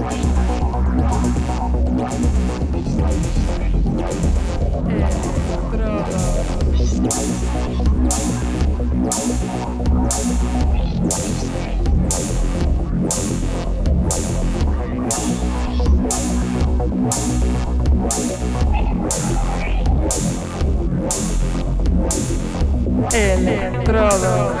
Estrada. Electrodos.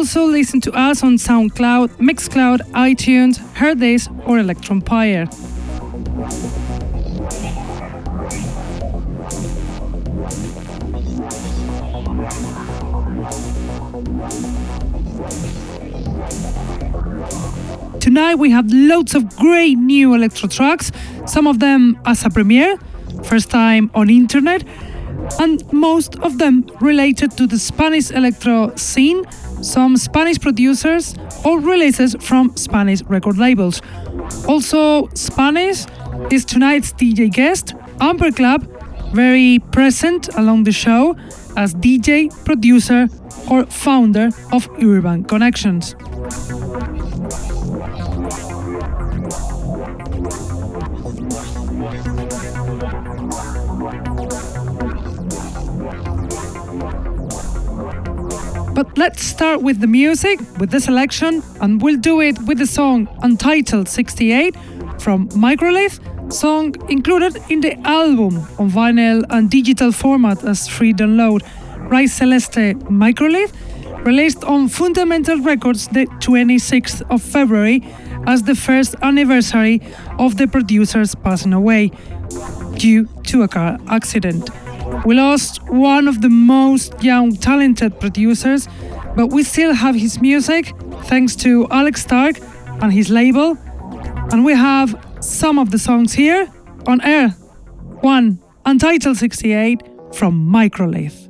Also listen to us on SoundCloud, Mixcloud, iTunes, Hearthis, or Electronpire. Tonight we have loads of great new electro tracks, some of them as a premiere, first time on internet, and most of them related to the Spanish electro scene, some Spanish producers or releases from Spanish record labels. Also, Spanish is tonight's DJ guest, Amber Club, very present along the show as DJ, producer, or founder of Urban Connections. But let's start with the music, with the selection, and we'll do it with the song Untitled 68 from Microlith, song included in the album on vinyl and digital format as free download, Rise Celeste Microlith, released on Fundamental Records the 26th of February as the first anniversary of the producer's passing away due to a car accident. We lost one of the most young, talented producers, but we still have his music thanks to Alex Stark and his label. And we have some of the songs here on air. One, Untitled 68 from Microlith.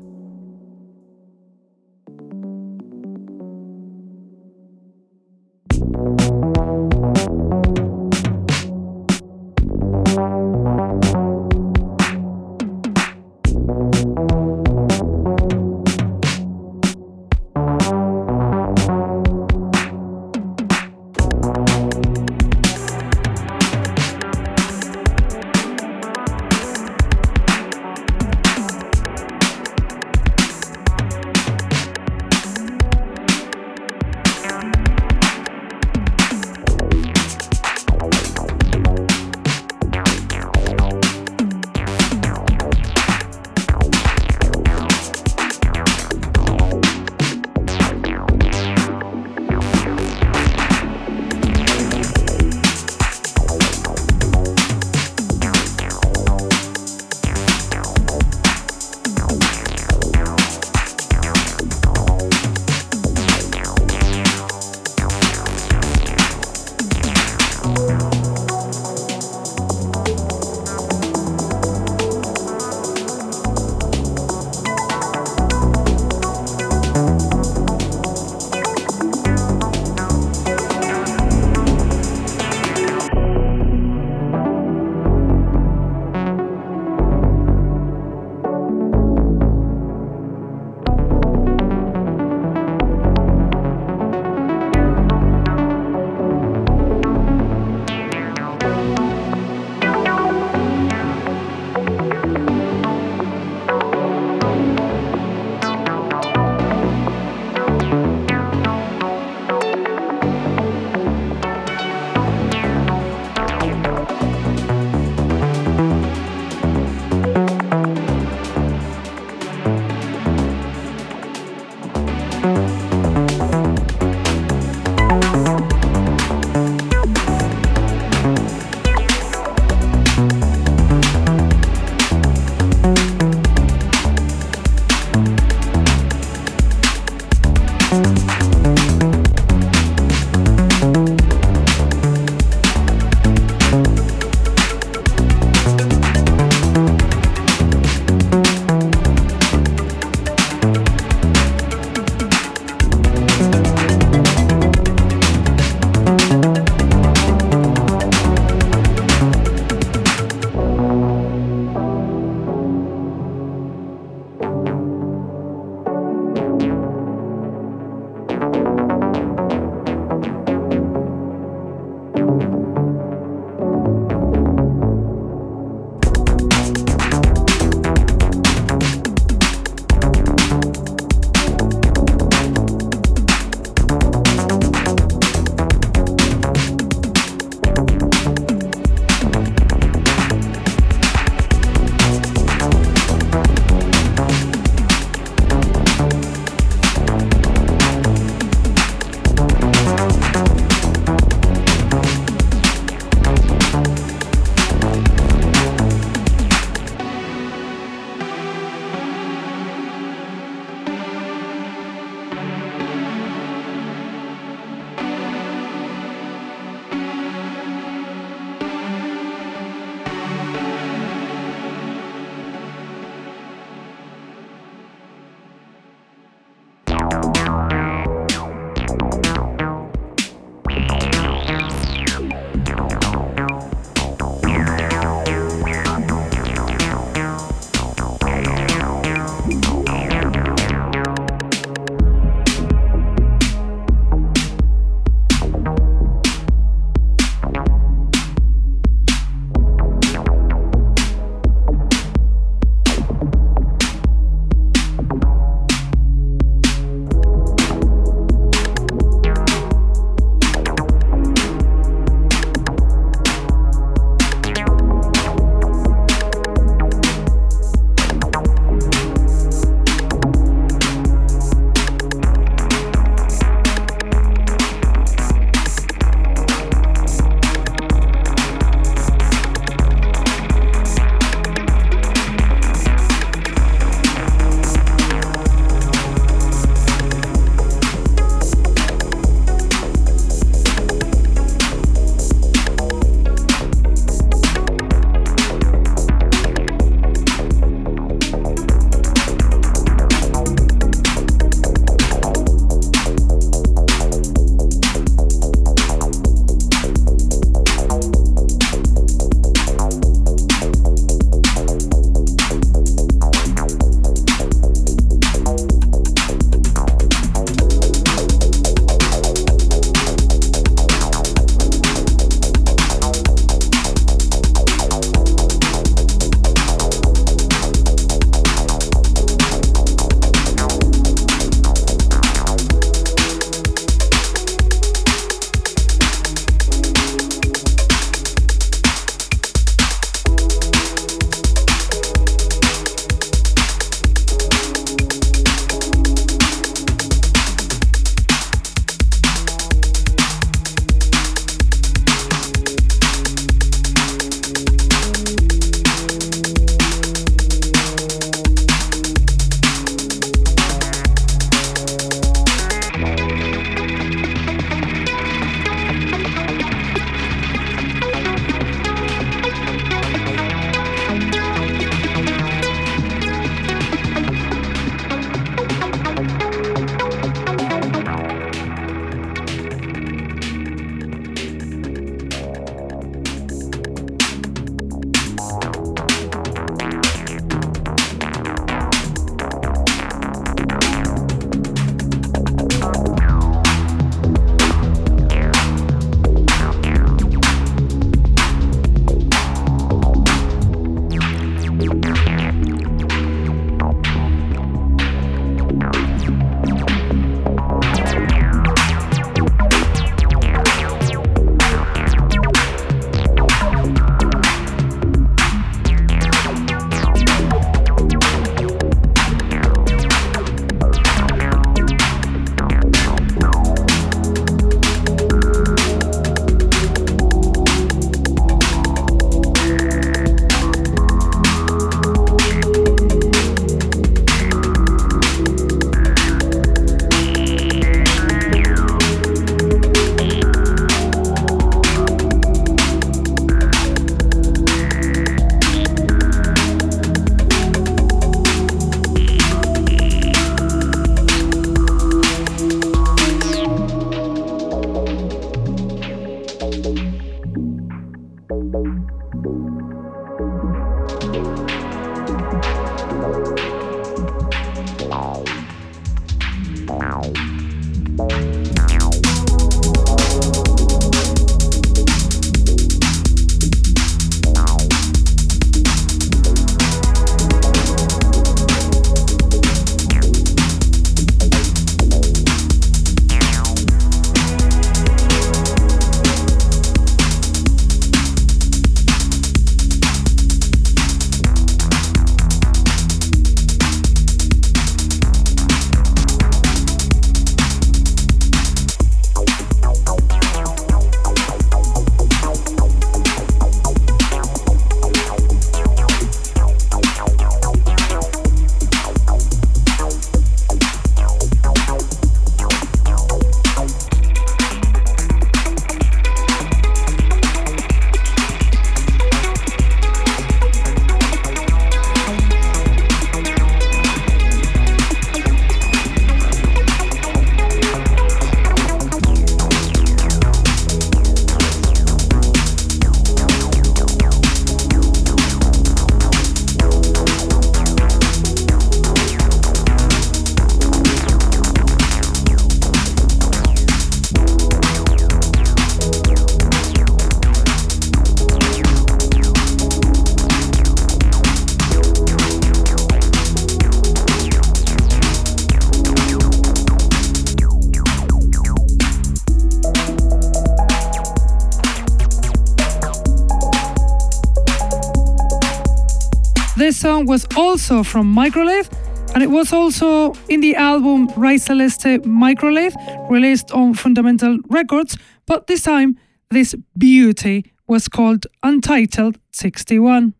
From Microlith and it was also in the album Rise Celeste Microlith released on Fundamental Records, but this time this beauty was called Untitled 61.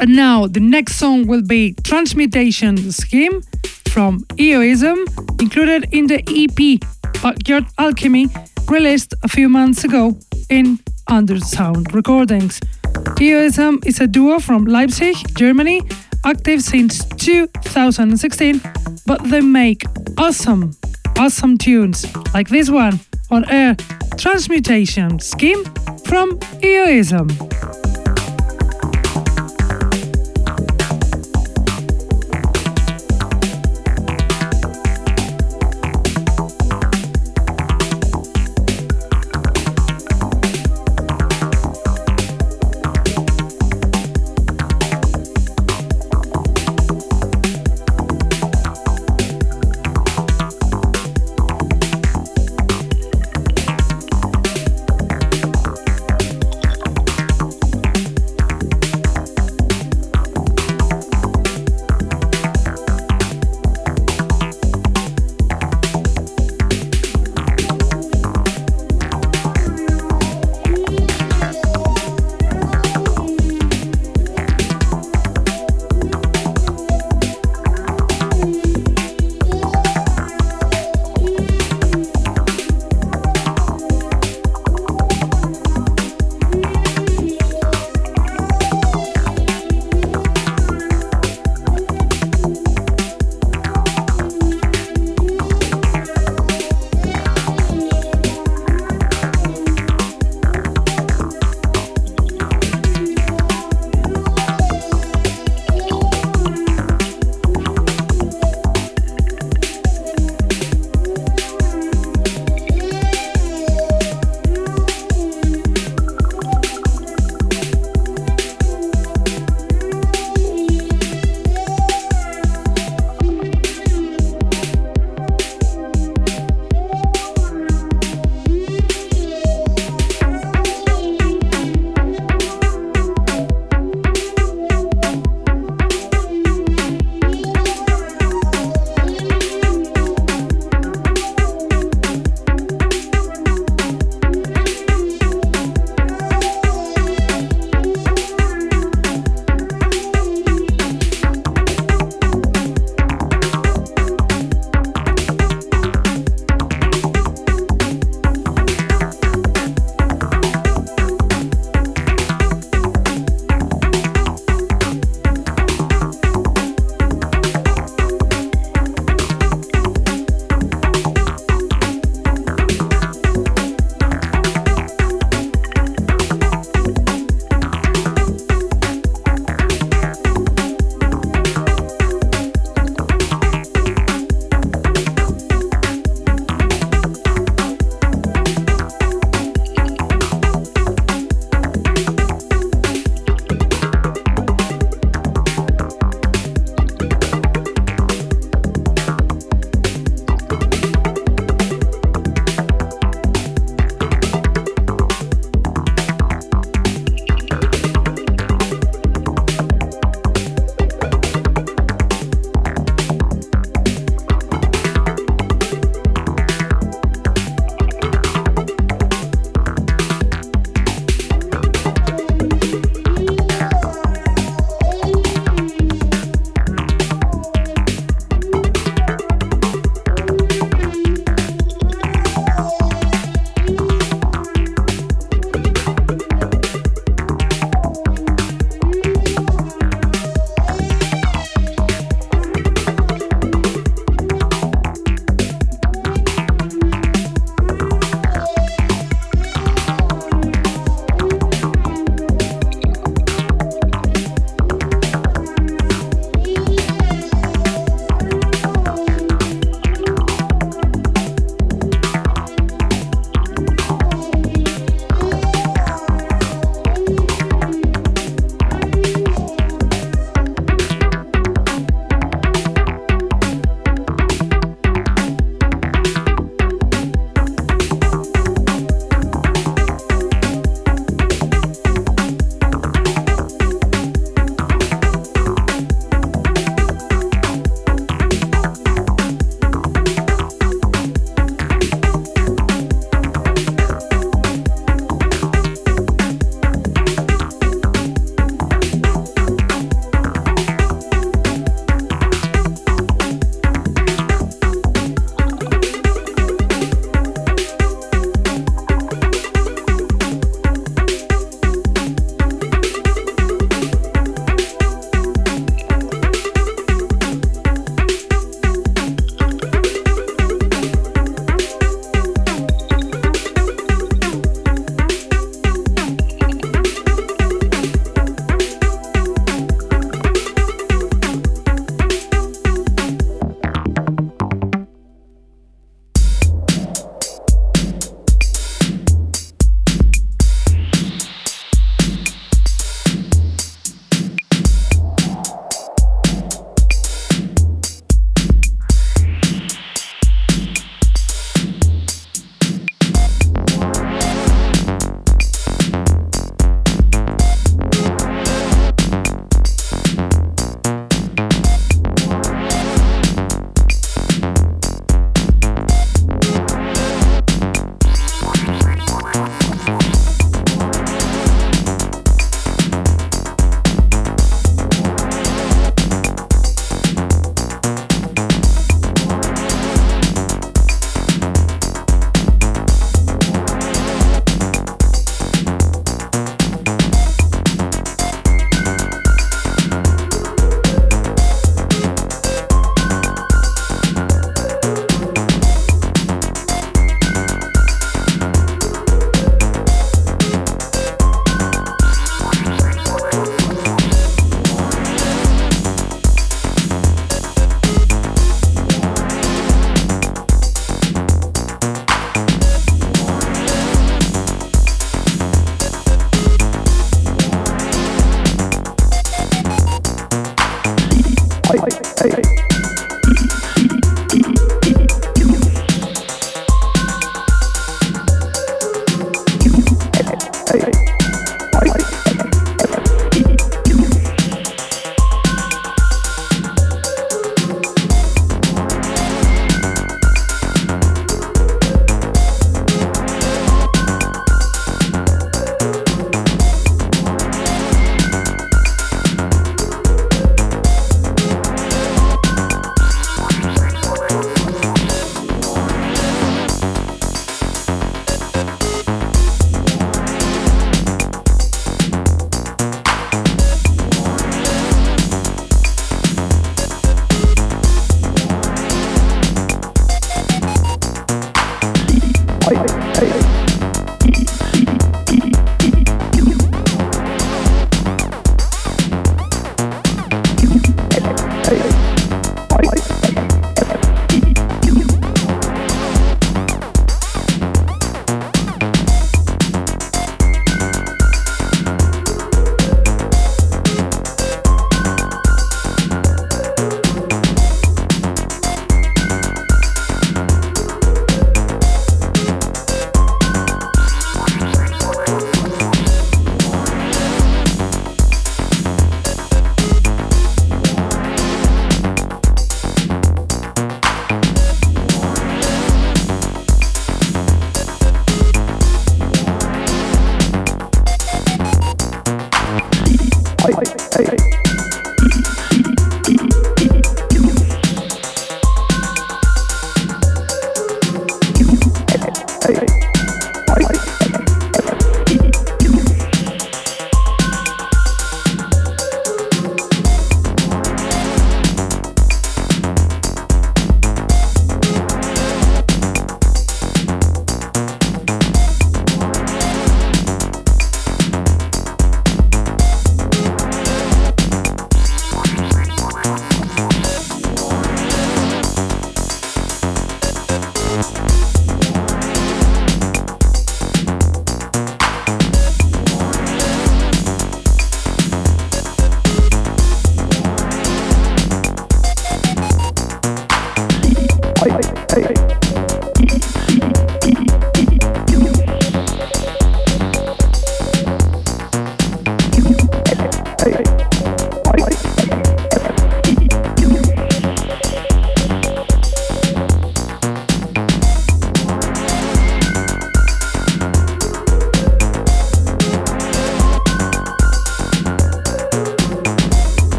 And now the next song will be Transmutation Scheme from Eoism, included in the EP Backyard Alchemy, released a few months ago in Undersound Recordings. Eoism is a duo from Leipzig, Germany, active since 2016, but they make awesome, awesome tunes like this one on air Transmutation Scheme from Eoism.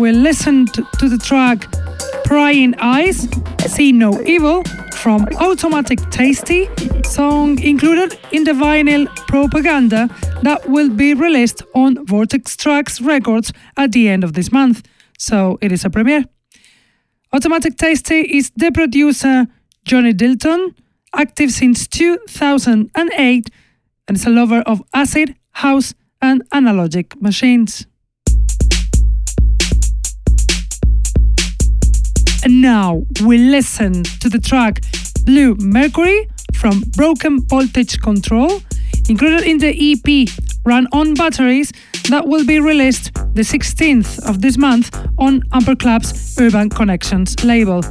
We listened to the track Prying Eyes, See No Evil from Automatic Tasty, song included in the vinyl Propaganda that will be released on Vortex Tracks Records at the end of this month. So it is a premiere. Automatic Tasty is the producer Johnny Dilton, active since 2008, and is a lover of acid, house, and analogic machines. Now we listen to the track Blue Mercury from Broken Voltage Control, included in the EP Run on Batteries that will be released the 16th of this month on Amper Club's Urban Connections label.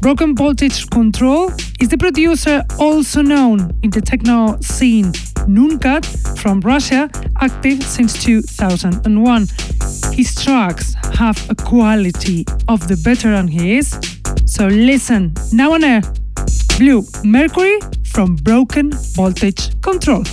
Broken Voltage Control is the producer also known in the techno scene Nuncat from Russia, active since 2001. His tracks have a quality of the veteran he is. So listen, now on air, Blue Mercury from Broken Voltage Control.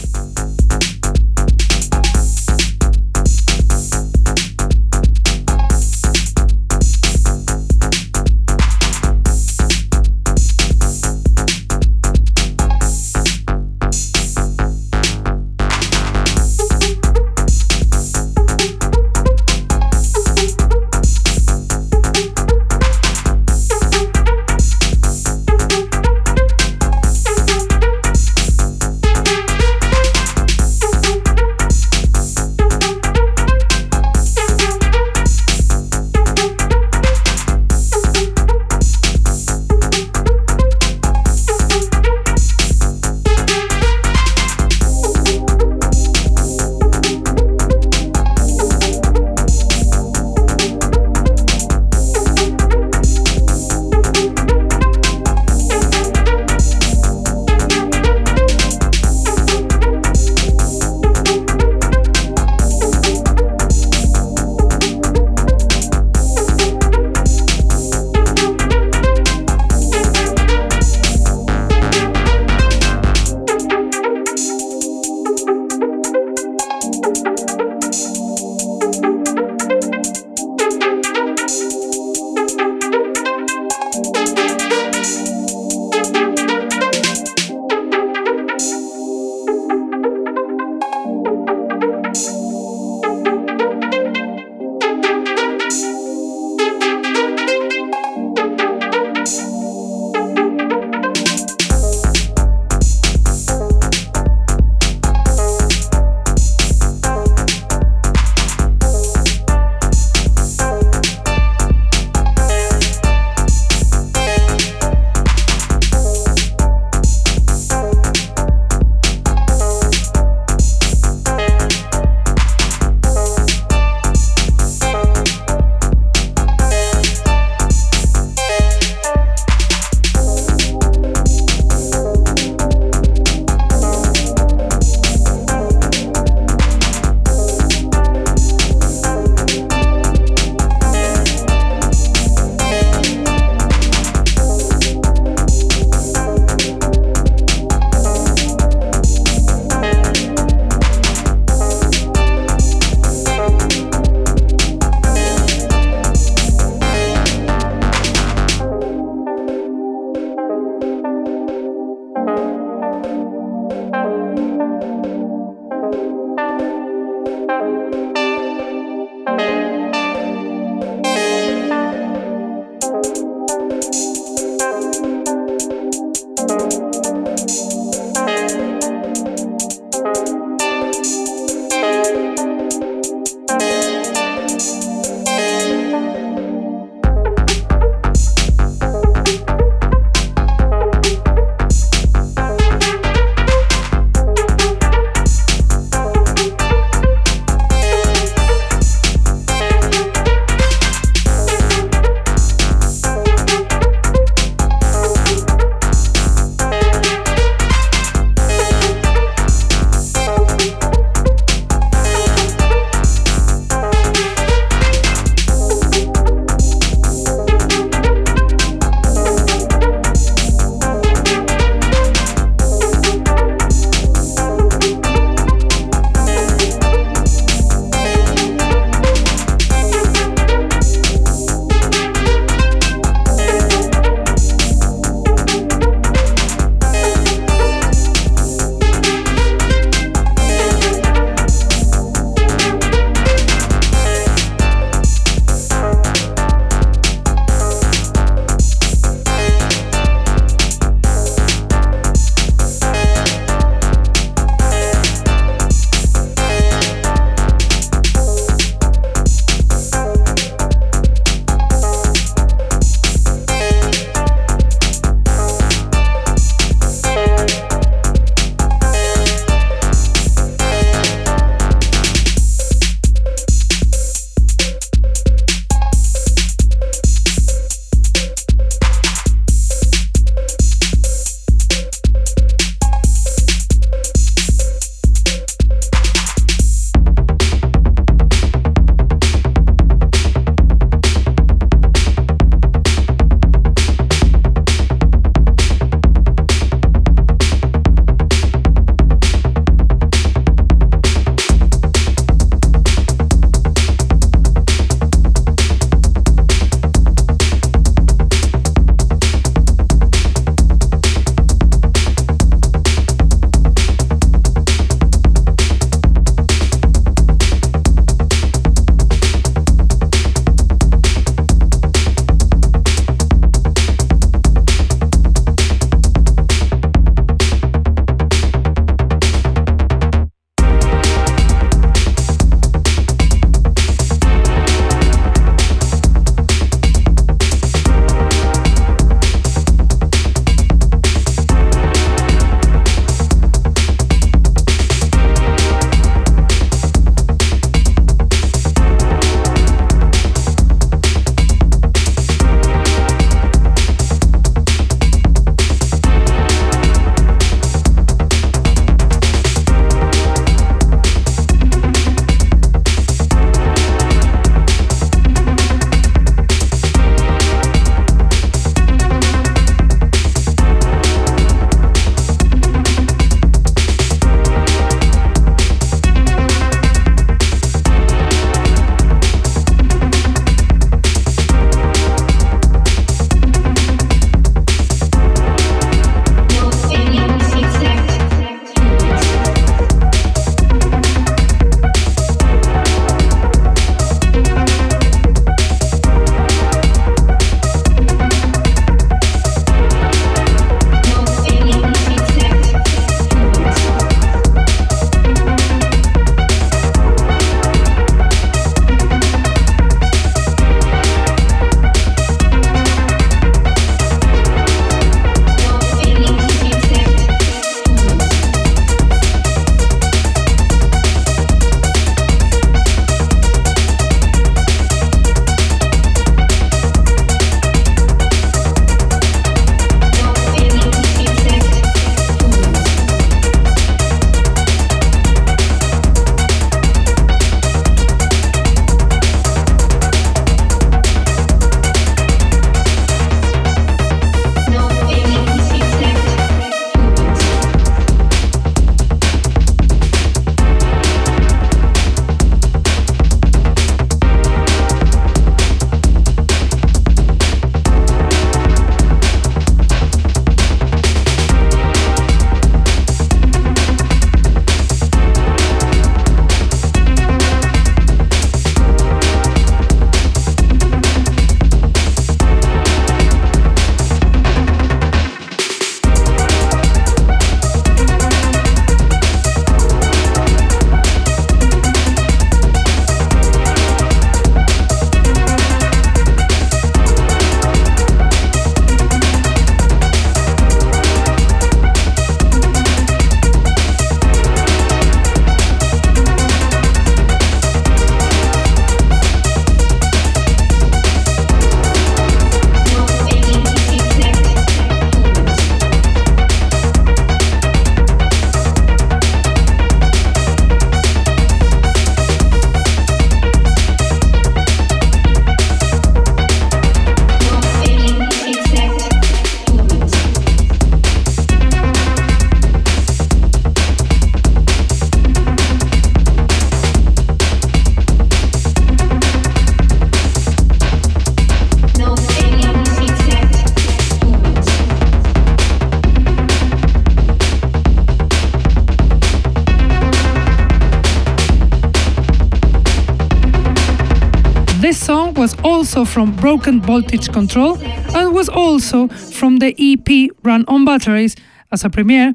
Also from Broken Voltage Control and was also from the EP Run on Batteries as a premiere,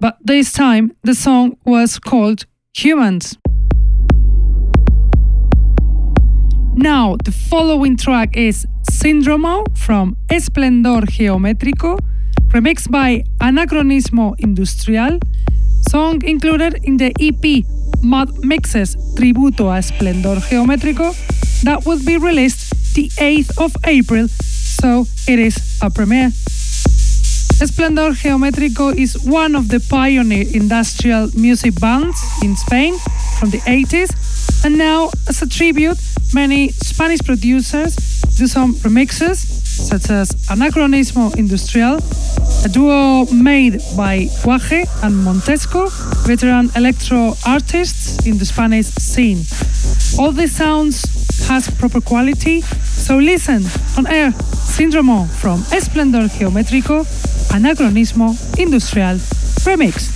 but this time the song was called Humans. Now, the following track is Syndromo from Esplendor Geométrico, remixed by Anacronismo Industrial, song included in the EP Mod Mixes Tributo a Esplendor Geométrico that will be released the 8th of April, so it is a premiere. Esplendor Geométrico is one of the pioneer industrial music bands in Spain from the 80s, and now, as a tribute, many Spanish producers do some remixes, such as Anacronismo Industrial, a duo made by Guaje and Montesco, veteran electro artists in the Spanish scene. All these sounds has proper quality, so listen on air Syndromo from Esplendor Geométrico, Anacronismo Industrial Remix.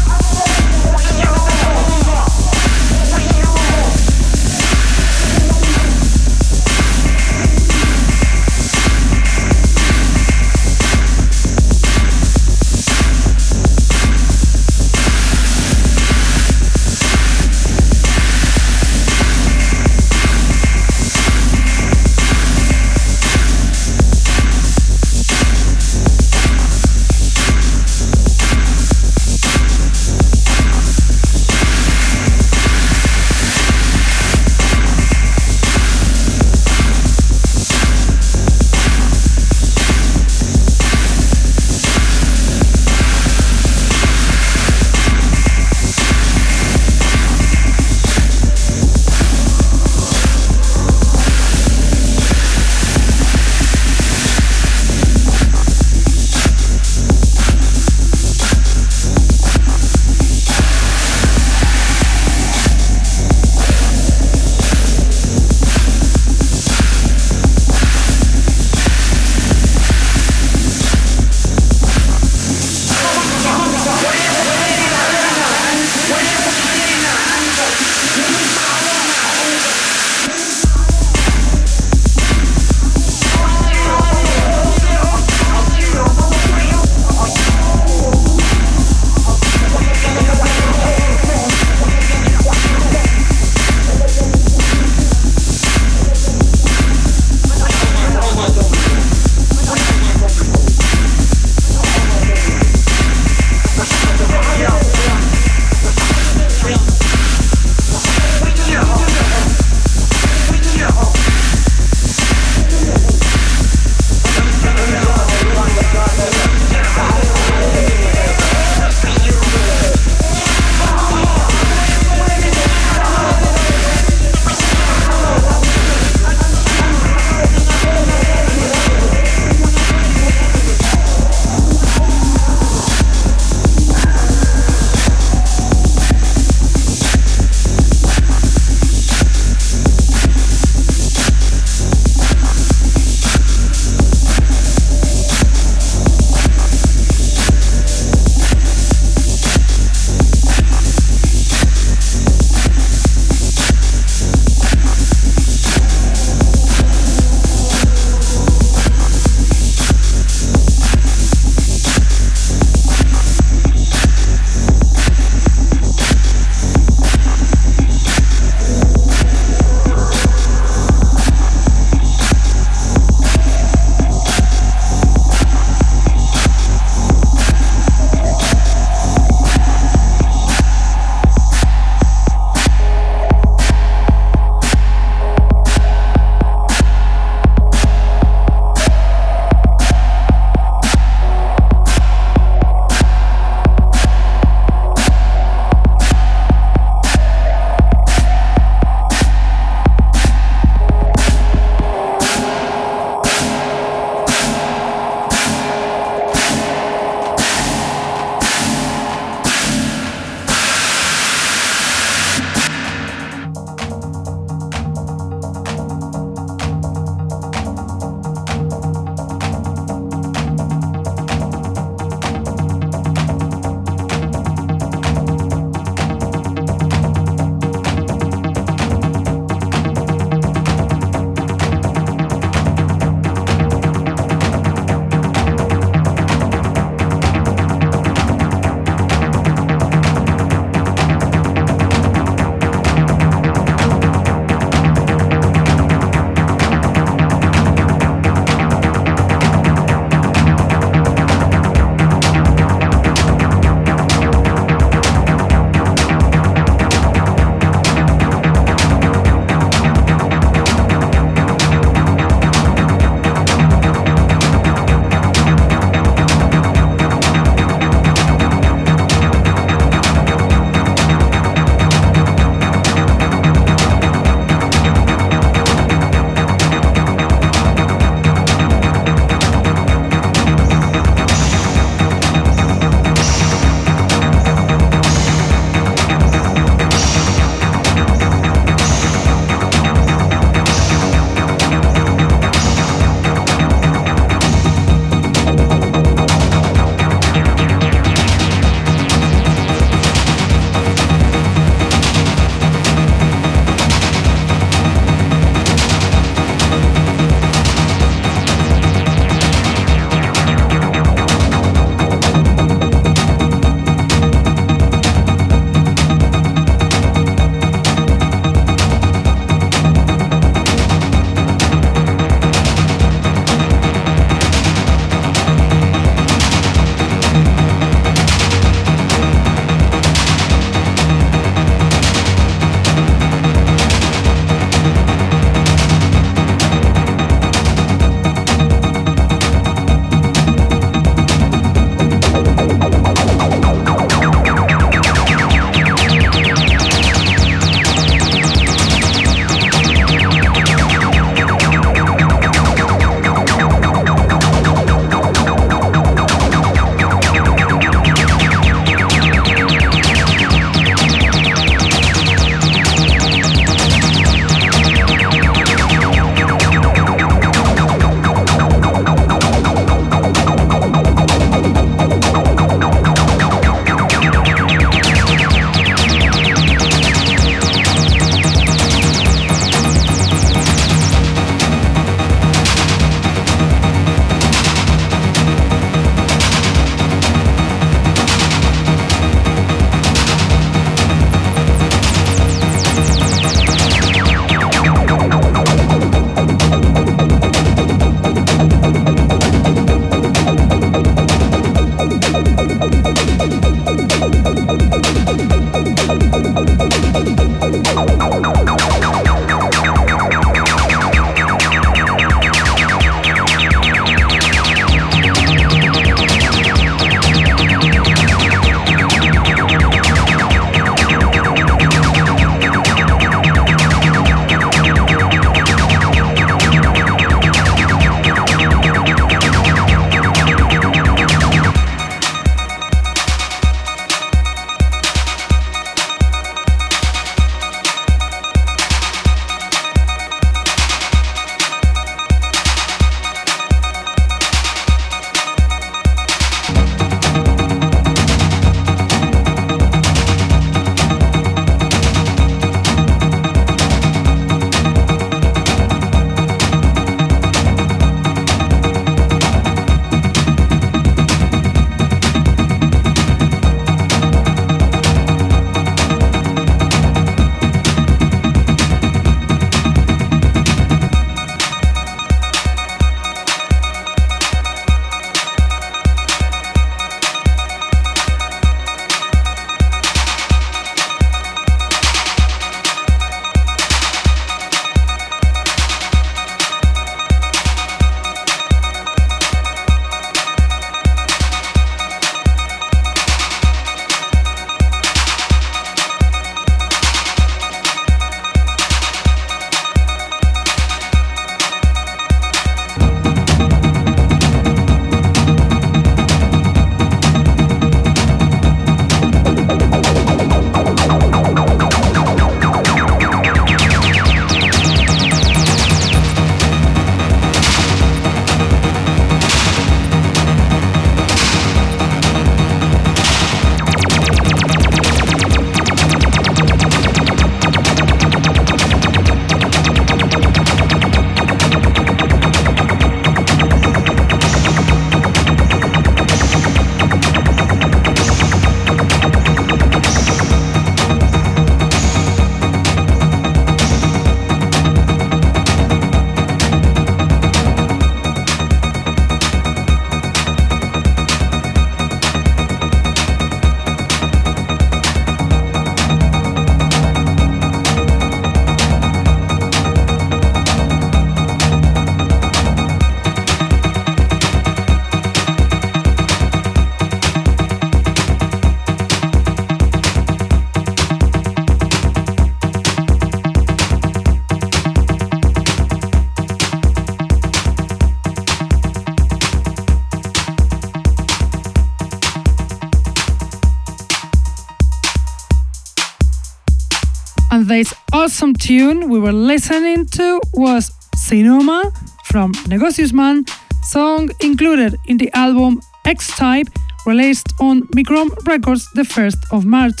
Awesome tune we were listening to was Cinema from Negocius Man, song included in the album X Type, released on Micron Records the 1st of March.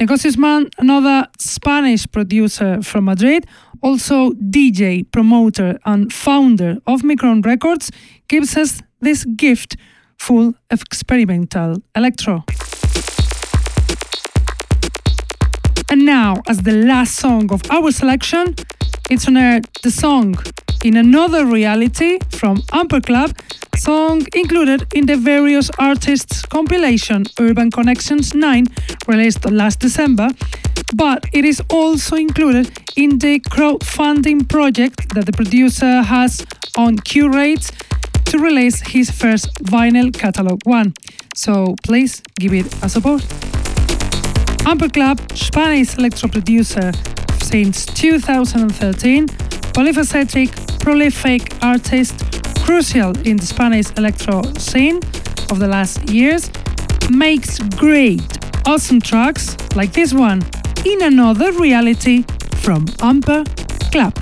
Negocius Man, another Spanish producer from Madrid, also DJ, promoter, and founder of Micron Records, gives us this gift full of experimental electro. And now, as the last song of our selection, it's on air the song In Another Reality from Amper Club, song included in the various artists compilation Urban Connections 9 released last December, but it is also included in the crowdfunding project that the producer has on Qrates to release his first vinyl catalog one. So please give it a support. Amper Club, Spanish electro producer since 2013, polyphacetic, prolific artist, crucial in the Spanish electro scene of the last years, makes great, awesome tracks like this one, In Another Reality from Amper Club.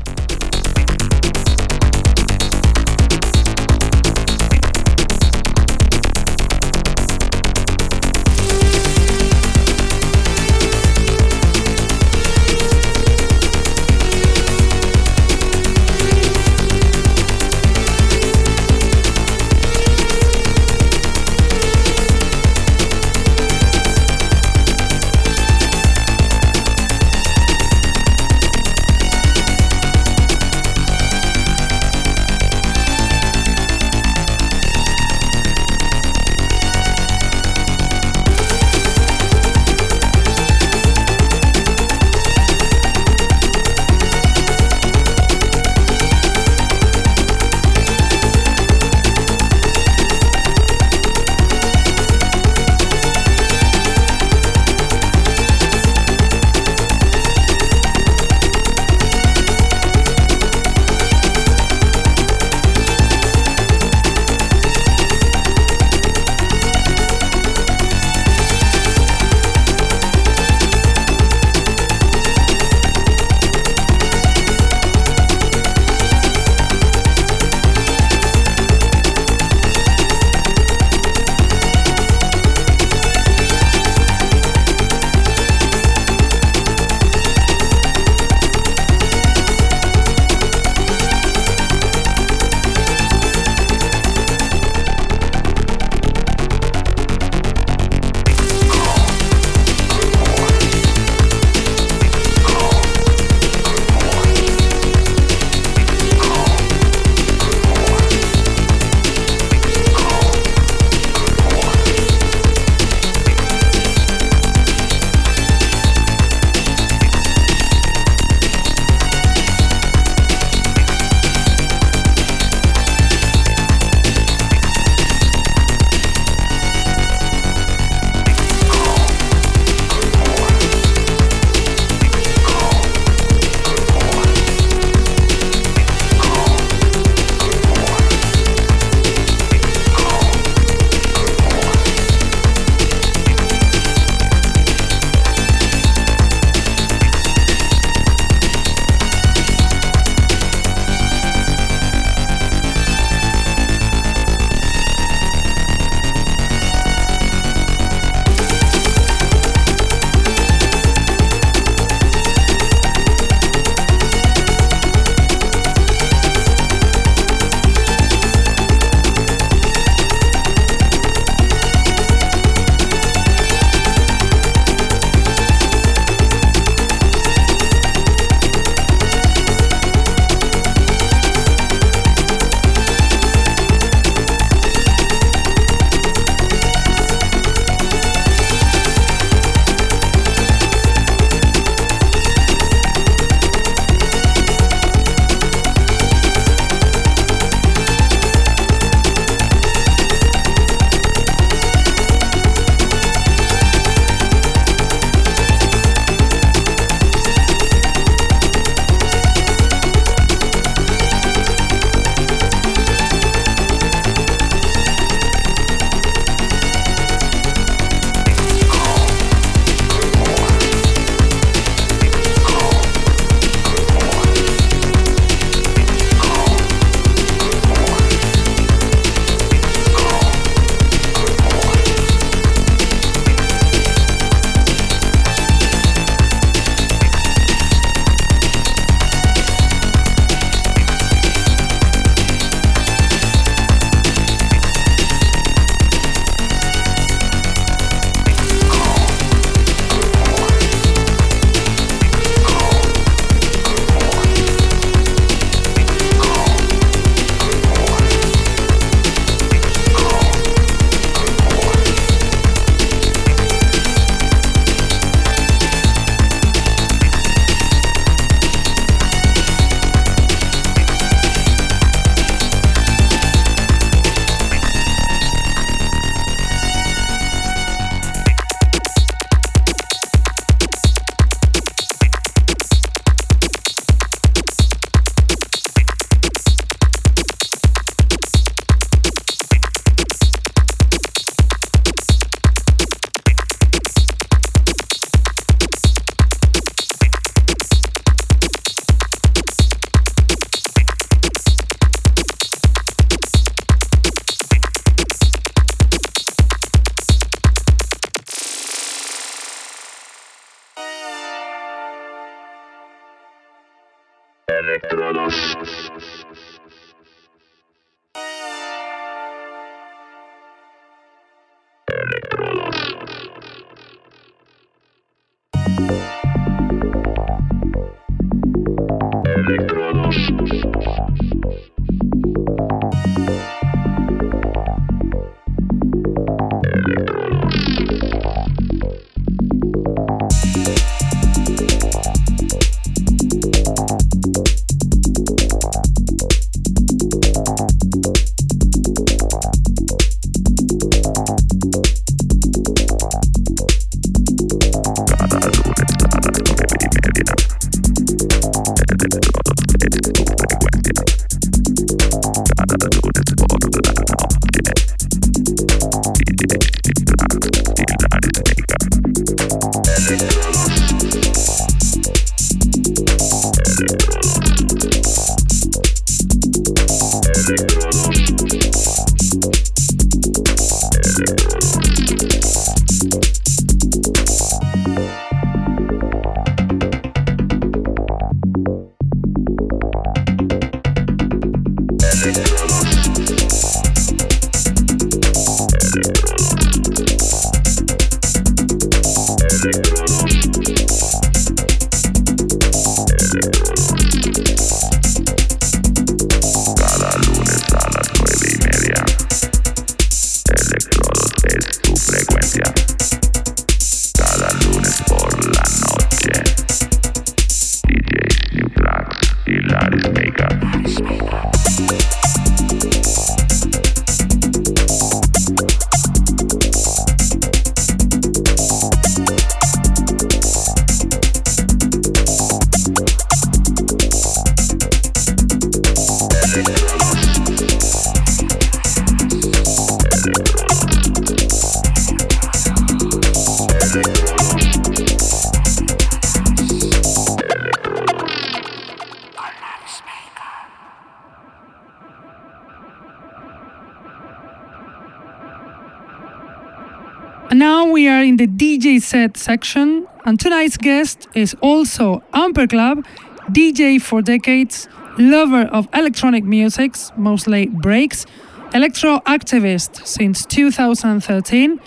Set section, and tonight's guest is also Amper Club, DJ for decades, lover of electronic music, mostly breaks, electro activist since 2013.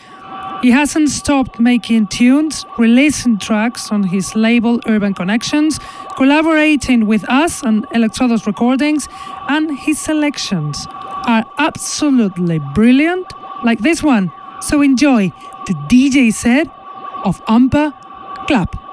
He hasn't stopped making tunes, releasing tracks on his label Urban Connections, collaborating with us on Electrodos recordings, and his selections are absolutely brilliant, like this one. So enjoy the DJ set of Amper Club.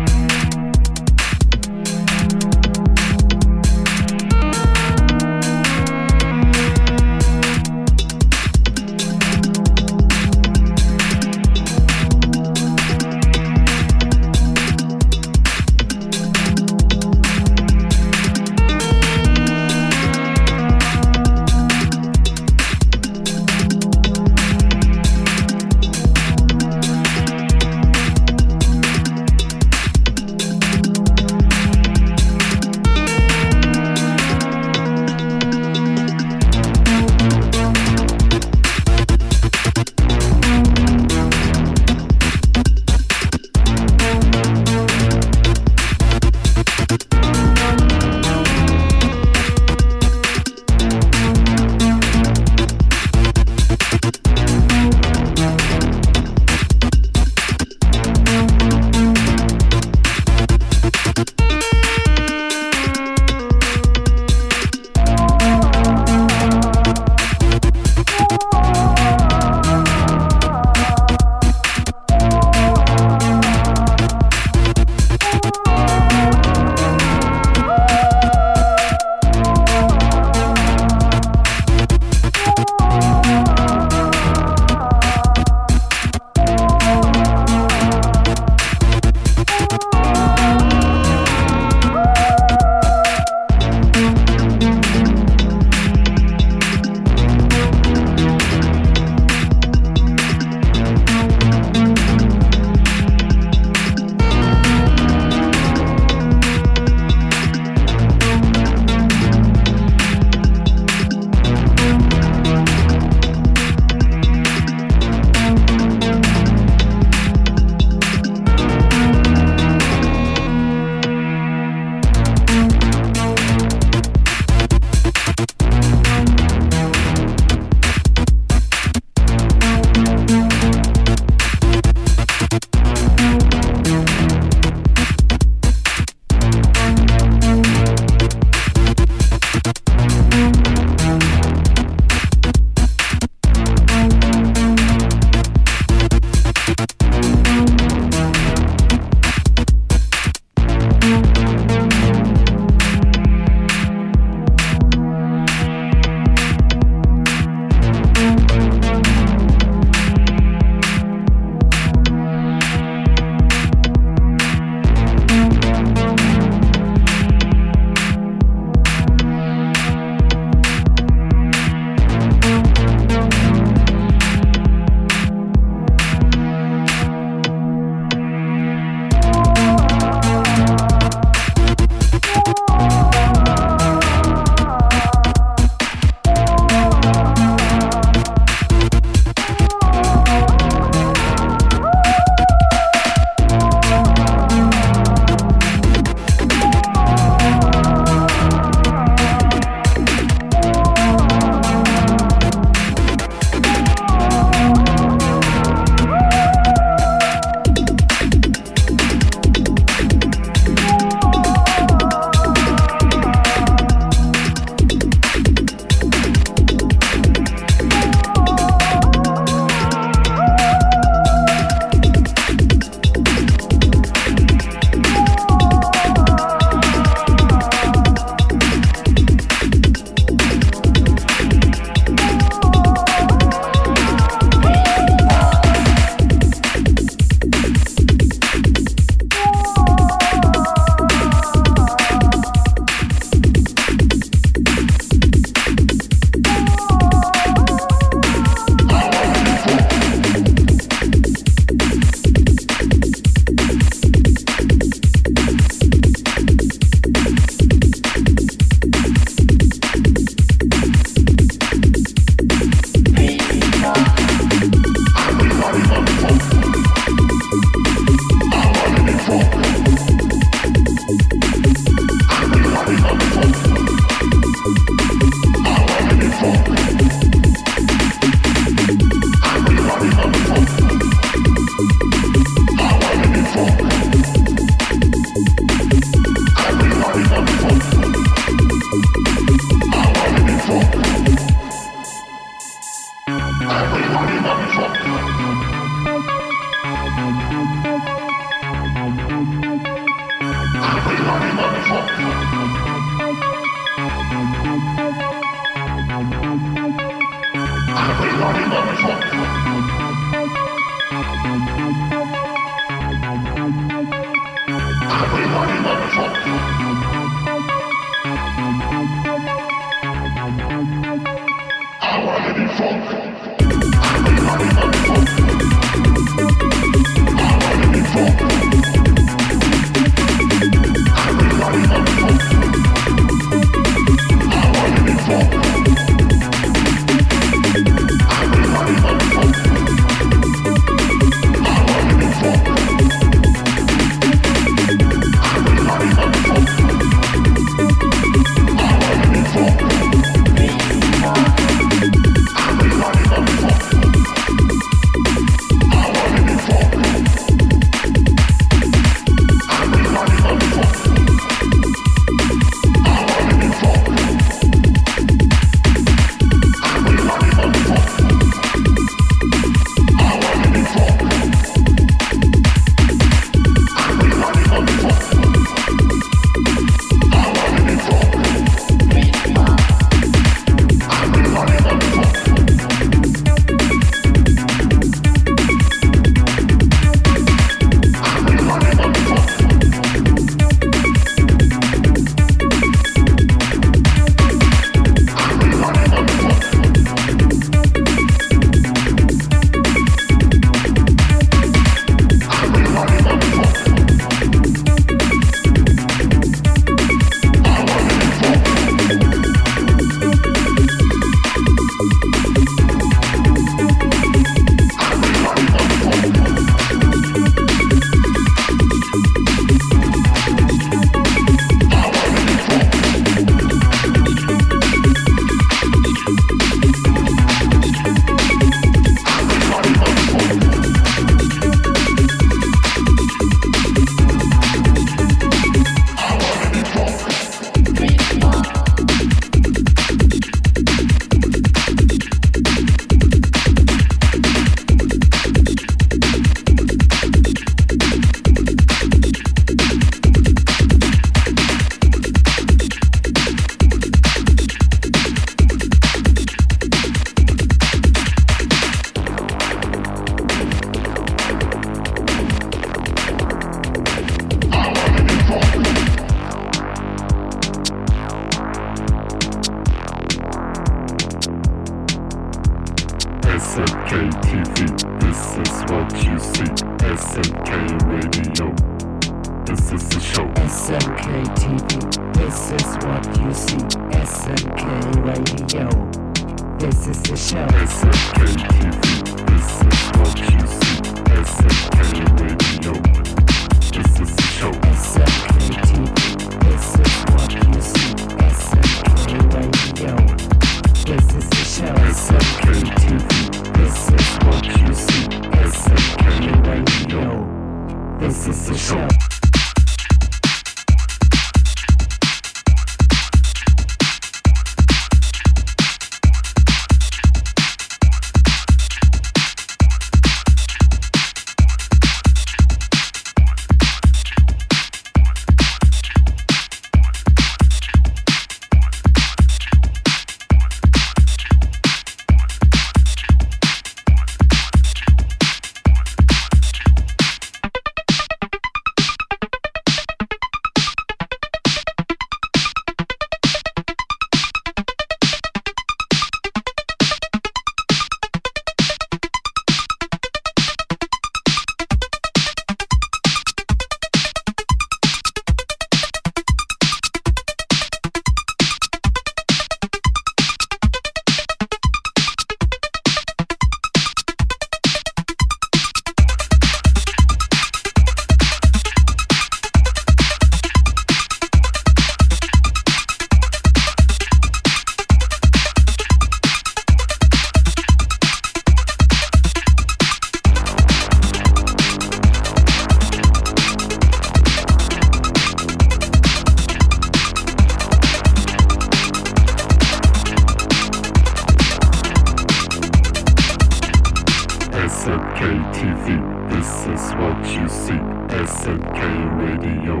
SNKTV. This is what you see. SNK Radio.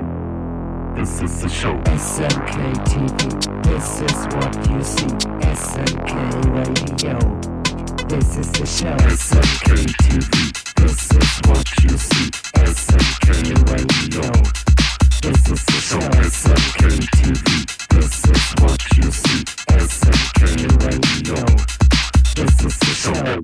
This is the show. SNKTV. This is what you see. SNK Radio. This is the show. SNKTV. This is what you see. SNK Radio. This is the show. SNKTV. This is what you see. SNK Radio. This is the show.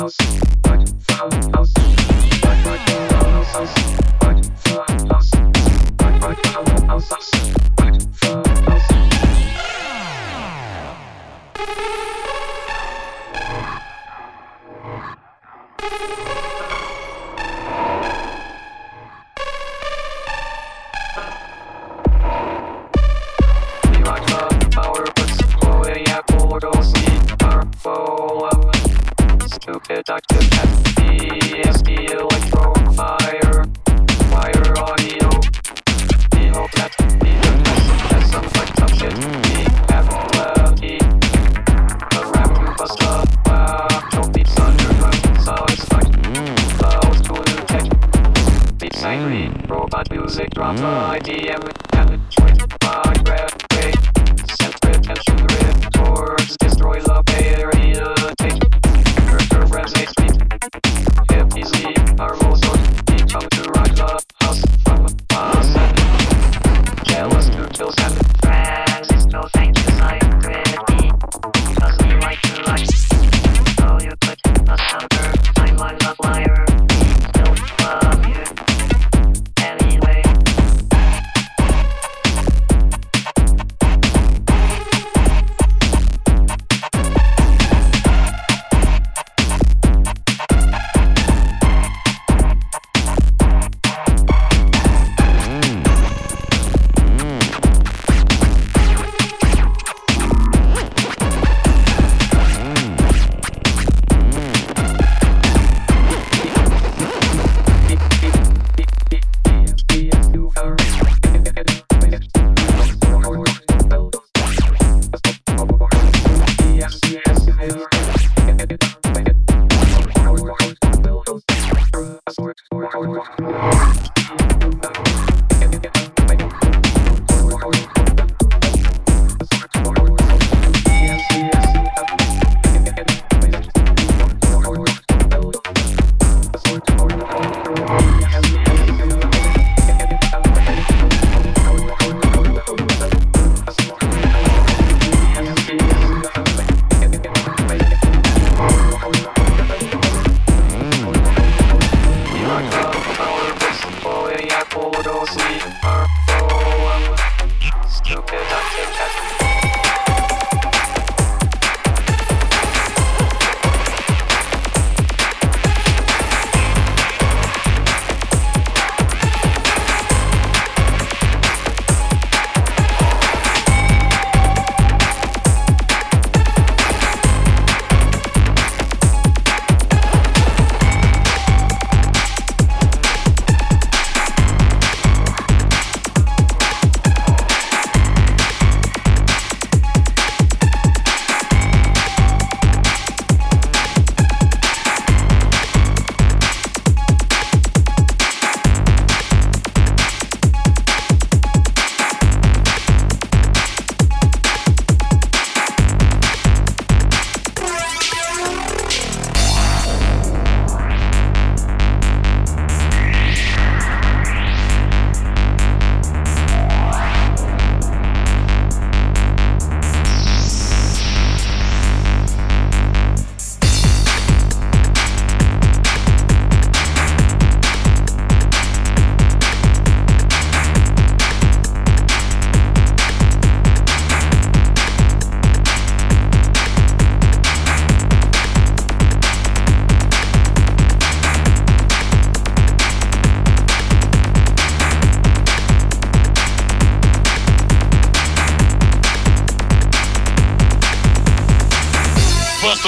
house.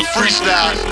freestyle.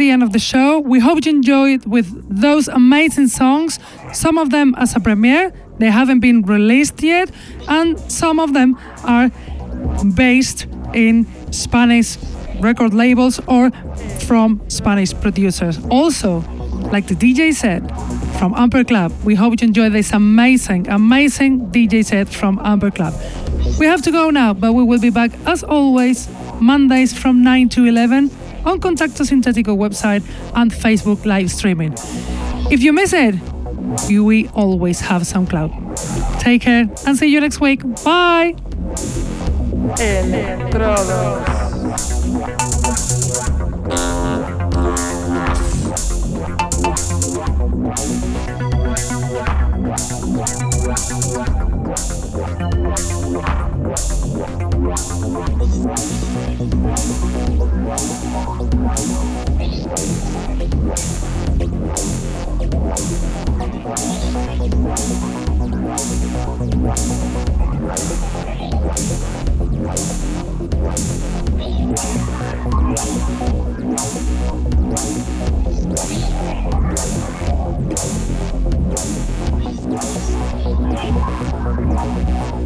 the end of the show. We hope you enjoyed with those amazing songs. Some of them as a premiere, they haven't been released yet, and some of them are based in Spanish record labels or from Spanish producers. Also, like the DJ said from Amper Club, we hope you enjoy this amazing, amazing DJ set from Amper Club. We have to go now, but we will be back as always Mondays from 9 to 11 on Contacto Sintetico website and Facebook live streaming. If you miss it, we always have SoundCloud. Take care and see you next week. Bye. Thank Yeah.